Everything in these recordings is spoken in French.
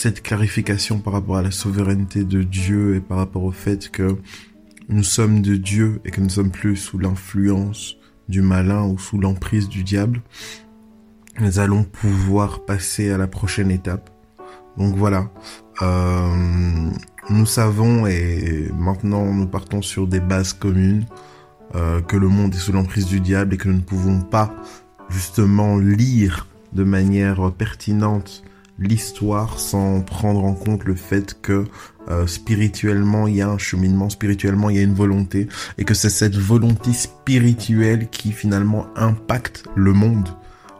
cette clarification par rapport à la souveraineté de Dieu et par rapport au fait que nous sommes de Dieu et que nous ne sommes plus sous l'influence du malin ou sous l'emprise du diable, nous allons pouvoir passer à la prochaine étape. Donc voilà, euh, nous savons et maintenant nous partons sur des bases communes euh, que le monde est sous l'emprise du diable et que nous ne pouvons pas justement lire de manière pertinente l'histoire sans prendre en compte le fait que euh, spirituellement il y a un cheminement, spirituellement il y a une volonté et que c'est cette volonté spirituelle qui finalement impacte le monde.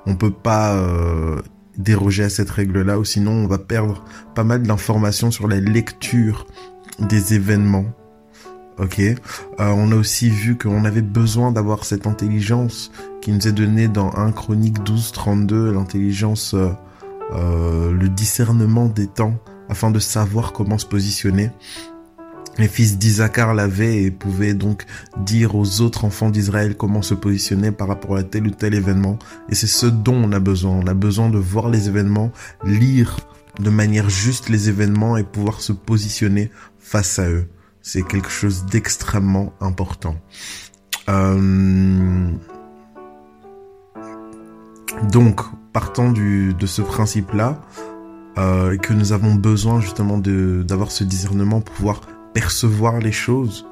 On peut pas euh, déroger à cette règle-là ou sinon on va perdre pas mal d'informations sur la lecture des événements ok euh, On a aussi vu qu'on avait besoin d'avoir cette intelligence qui nous est donnée dans 1 Chronique 12, 32, l'intelligence, euh, le discernement des temps, afin de savoir comment se positionner. Les fils d'Isaacar l'avaient et pouvaient donc dire aux autres enfants d'Israël comment se positionner par rapport à tel ou tel événement. Et c'est ce dont on a besoin. On a besoin de voir les événements, lire de manière juste les événements et pouvoir se positionner face à eux. C'est quelque chose d'extrêmement important. Euh... Donc, partant du, de ce principe-là, euh, que nous avons besoin justement d'avoir ce discernement pour pouvoir percevoir les choses,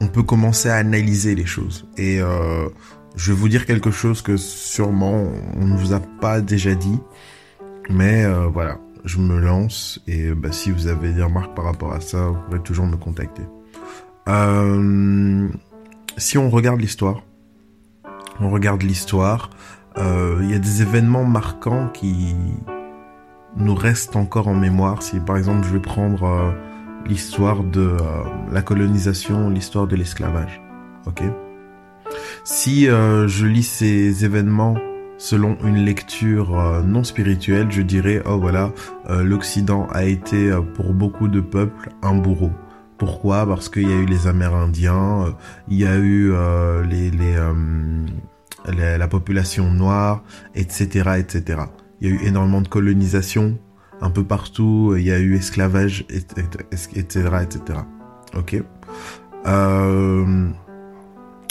on peut commencer à analyser les choses. Et euh, je vais vous dire quelque chose que sûrement on ne vous a pas déjà dit, mais euh, voilà je me lance et bah, si vous avez des remarques par rapport à ça, vous pouvez toujours me contacter. Si on regarde l'histoire, on regarde l'histoire, il y a des événements marquants qui nous restent encore en mémoire. Si par exemple je vais prendre euh, l'histoire de la colonisation, l'histoire de l'esclavage, ok? Si je lis ces événements selon une lecture euh, non spirituelle, je dirais, oh voilà, euh, l'Occident a été euh, pour beaucoup de peuples un bourreau. Pourquoi? Parce qu'il y a eu les Amérindiens, il y a eu les, la population noire, etc., etc. Il y a eu énormément de colonisation un peu partout, il y a eu esclavage, etc., etc. Ok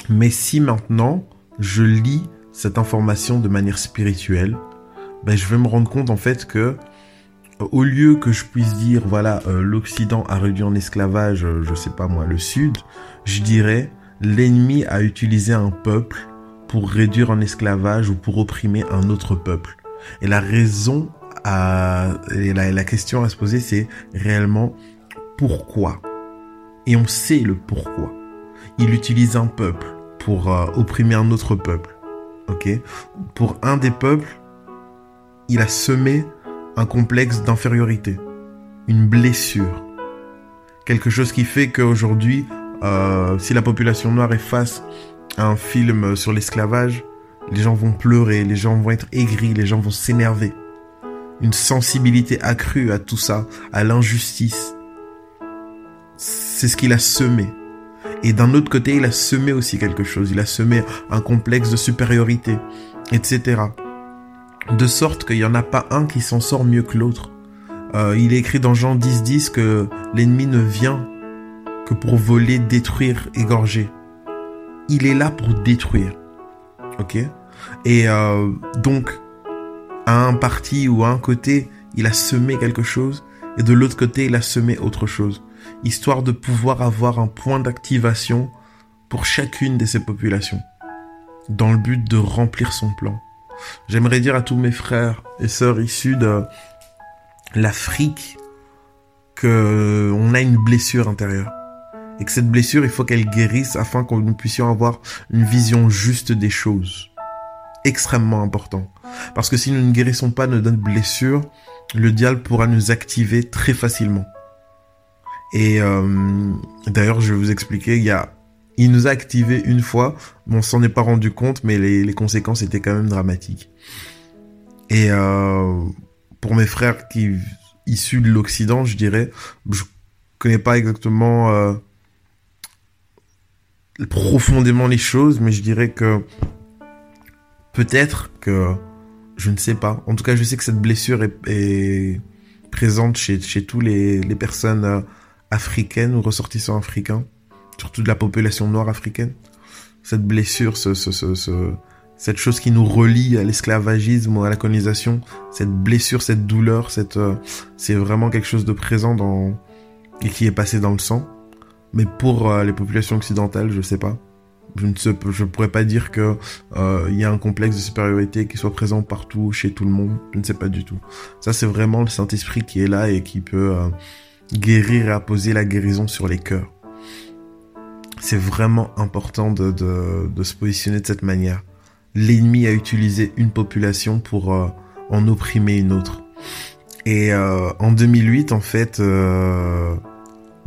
Mais si maintenant je lis cette information de manière spirituelle, ben, je vais me rendre compte en fait que au lieu que je puisse dire voilà euh, l'Occident a réduit en esclavage, euh, je sais pas moi, le Sud, je dirais l'ennemi a utilisé un peuple pour réduire en esclavage ou pour opprimer un autre peuple. Et la raison à, et la, la question à se poser c'est réellement pourquoi. Et on sait le pourquoi. Il utilise un peuple pour euh, opprimer un autre peuple ok? Pour un des peuples, il a semé un complexe d'infériorité, une blessure, quelque chose qui fait qu'aujourd'hui, euh, si la population noire est face un film sur l'esclavage, les gens vont pleurer, les gens vont être aigris, les gens vont s'énerver. Une sensibilité accrue à tout ça, à l'injustice. C'est ce qu'il a semé. Et d'un autre côté, il a semé aussi quelque chose. Il a semé un complexe de supériorité, etc. De sorte qu'il n'y en a pas un qui s'en sort mieux que l'autre. Euh, il est écrit dans Jean 10, 10 que l'ennemi ne vient que pour voler, détruire, égorger. Il est là pour détruire. Ok? Et euh, donc, à un parti ou à un côté, il a semé quelque chose, et de l'autre côté, il a semé autre chose histoire de pouvoir avoir un point d'activation pour chacune de ces populations, dans le but de remplir son plan. J'aimerais dire à tous mes frères et sœurs issus de l'Afrique que on a une blessure intérieure et que cette blessure, il faut qu'elle guérisse afin que nous puissions avoir une vision juste des choses. Extrêmement important. Parce que si nous ne guérissons pas notre blessure, le diable pourra nous activer très facilement. Et euh, d'ailleurs, je vais vous expliquer, il y a, il nous a activé une fois, on s'en est pas rendu compte, mais les, les, conséquences étaient quand même dramatiques. Et euh, pour mes frères qui issus de l'Occident, je dirais, je connais pas exactement euh, profondément les choses, mais je dirais que peut-être que je ne sais pas. En tout cas, je sais que cette blessure est, présente chez, chez tous les, les personnes euh, africaines ou ressortissants africains, surtout de la population noire africaine. Cette blessure, ce, ce, ce, cette chose qui nous relie à l'esclavagisme ou à la colonisation, cette blessure, cette douleur, cette, euh, c'est vraiment quelque chose de présent dans et qui est passé dans le sang. Mais pour euh, les populations occidentales, je sais pas je ne sais, je pourrais pas dire que euh, il y a un complexe de supériorité qui soit présent partout chez tout le monde. Je ne sais pas du tout. Ça, c'est vraiment le Saint Esprit qui est là et qui peut euh, guérir et apposer la guérison sur les cœurs. C'est vraiment important de, de, de, se positionner de cette manière. L'ennemi a utilisé une population pour euh, en opprimer une autre. Et euh, en 2008, en fait, euh,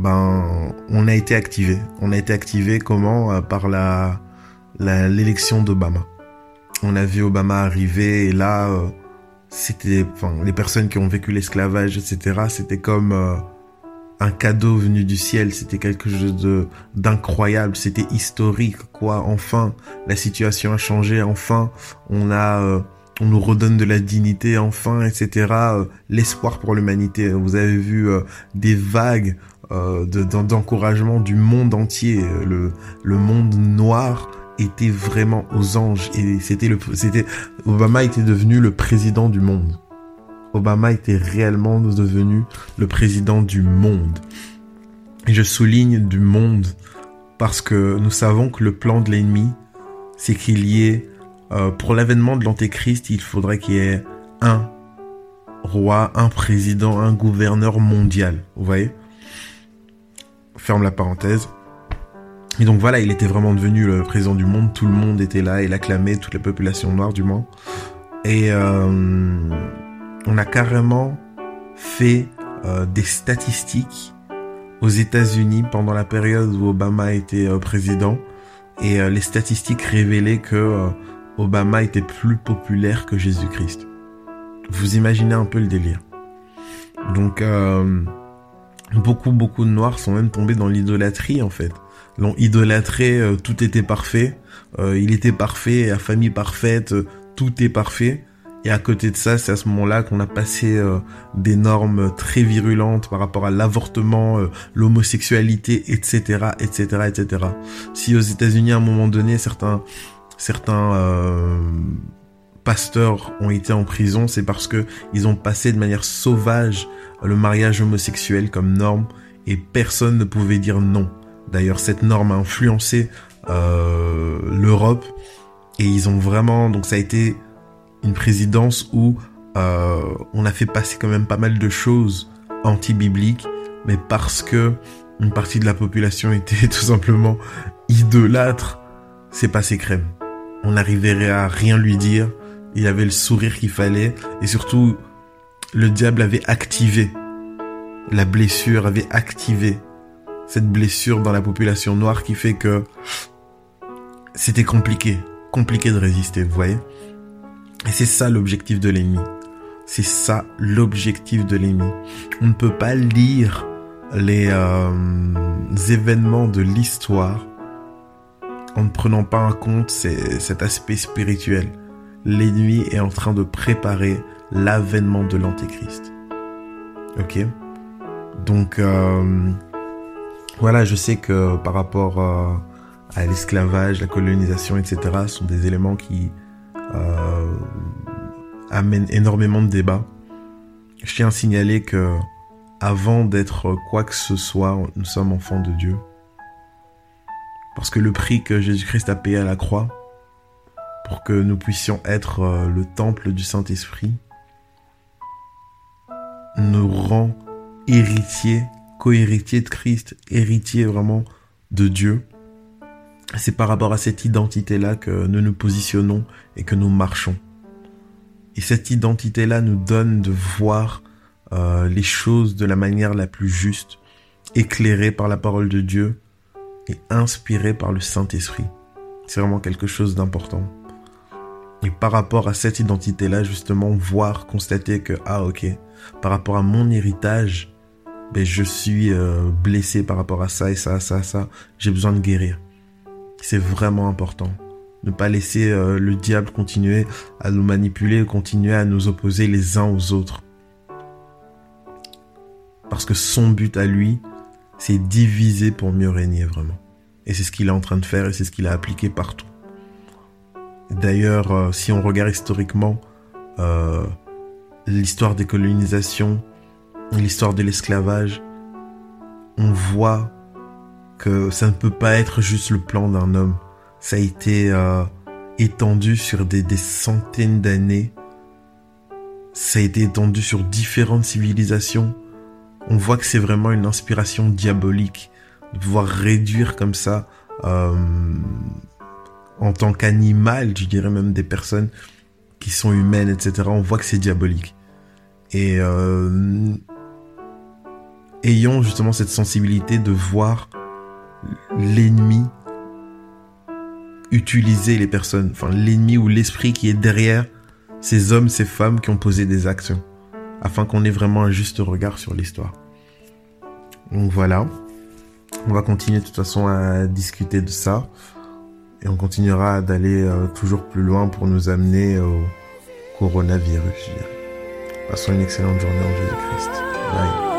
ben on a été activé. On a été activé comment? Euh, Par la l'élection d'Obama. On a vu Obama arriver et là euh, c'était les personnes qui ont vécu l'esclavage etc. C'était comme euh, un cadeau venu du ciel, c'était quelque chose de d'incroyable, c'était historique quoi. Enfin, la situation a changé, enfin, on a on nous redonne de la dignité, enfin, etc. L'espoir pour l'humanité. Vous avez vu des vagues euh, d'encouragement du monde entier. Le, le monde noir était vraiment aux anges et c'était le c'était Obama était devenu le président du monde. Obama était réellement devenu le président du monde. Et je souligne du monde parce que nous savons que le plan de l'ennemi, c'est qu'il y ait, euh, pour l'avènement de l'antéchrist, il faudrait qu'il y ait un roi, un président, un gouverneur mondial. Vous voyez? Ferme la parenthèse. Et donc voilà, il était vraiment devenu le président du monde, tout le monde était là, il acclamait toute la population noire du moins. Et euh, on a carrément fait euh, des statistiques aux États-Unis pendant la période où Obama était euh, président. Et les statistiques révélaient que Obama était plus populaire que Jésus-Christ. Vous imaginez un peu le délire. Donc beaucoup beaucoup de noirs sont même tombés dans l'idolâtrie en fait. L'ont idolâtré, euh, tout était parfait, euh, il était parfait, la famille parfaite, euh, tout est parfait. Et à côté de ça, c'est à ce moment-là qu'on a passé des normes très virulentes par rapport à l'avortement, l'homosexualité, etc., etc., etc. Si aux États-Unis à un moment donné, certains certains pasteurs ont été en prison, c'est parce que ils ont passé de manière sauvage le mariage homosexuel comme norme et personne ne pouvait dire non. D'ailleurs, cette norme a influencé euh, l'Europe et ils ont vraiment donc ça a été une présidence où euh, on a fait passer quand même pas mal de choses anti-bibliques, mais parce que une partie de la population était tout simplement idolâtre, c'est passé crème. On n'arriverait à rien lui dire, il avait le sourire qu'il fallait et surtout le diable avait activé la blessure avait activé cette blessure dans la population noire qui fait que c'était compliqué, compliqué de résister, vous voyez Et c'est ça l'objectif de l'ennemi. C'est ça l'objectif de l'ennemi. On ne peut pas lire les euh, événements de l'histoire en ne prenant pas en compte cet aspect spirituel l'ennemi est en train de préparer l'avènement de l'Antéchrist. Ok? Donc euh, voilà, je sais que par rapport euh, à l'esclavage, la colonisation, etc., sont des éléments qui euh, amènent énormément de débats. Je tiens à signaler que avant d'être quoi que ce soit, nous sommes enfants de Dieu. Parce que le prix que Jésus-Christ a payé à la croix, pour que nous puissions être euh, le temple du Saint-Esprit, nous rend héritiers, co-héritiers de Christ, héritiers vraiment de Dieu. C'est par rapport à cette identité-là que nous nous positionnons et que nous marchons. Et cette identité-là nous donne de voir euh, les choses de la manière la plus juste, éclairée par la parole de Dieu et inspirée par le Saint-Esprit. C'est vraiment quelque chose d'important. Et par rapport à cette identité-là, justement, voir, constater que, ah ok, par rapport à mon héritage, ben, je suis euh, blessé par rapport à ça et ça, ça, ça, j'ai besoin de guérir. C'est vraiment important. ne pas laisser euh, le diable continuer à nous manipuler, continuer à nous opposer les uns aux autres. Parce que son but à lui, c'est diviser pour mieux régner vraiment. Et c'est ce qu'il est en train de faire et c'est ce qu'il a appliqué partout. D'ailleurs, euh, si on regarde historiquement euh, l'histoire des colonisations, l'histoire de l'esclavage, on voit que ça ne peut pas être juste le plan d'un homme. Ça a été euh, étendu sur des, centaines d'années. Ça a été étendu sur différentes civilisations. On voit que c'est vraiment une inspiration diabolique de pouvoir réduire comme ça en tant qu'animal, je dirais même des personnes qui sont humaines, etc. On voit que c'est diabolique. Et euh, ayons justement cette sensibilité de voir l'ennemi utiliser les personnes, enfin l'ennemi ou l'esprit qui est derrière ces hommes, ces femmes qui ont posé des actions, afin qu'on ait vraiment un juste regard sur l'histoire. Donc voilà, on va continuer de toute façon à discuter de ça, et on continuera d'aller euh, toujours plus loin pour nous amener au coronavirus. Passons une excellente journée en Jésus-Christ. Bye.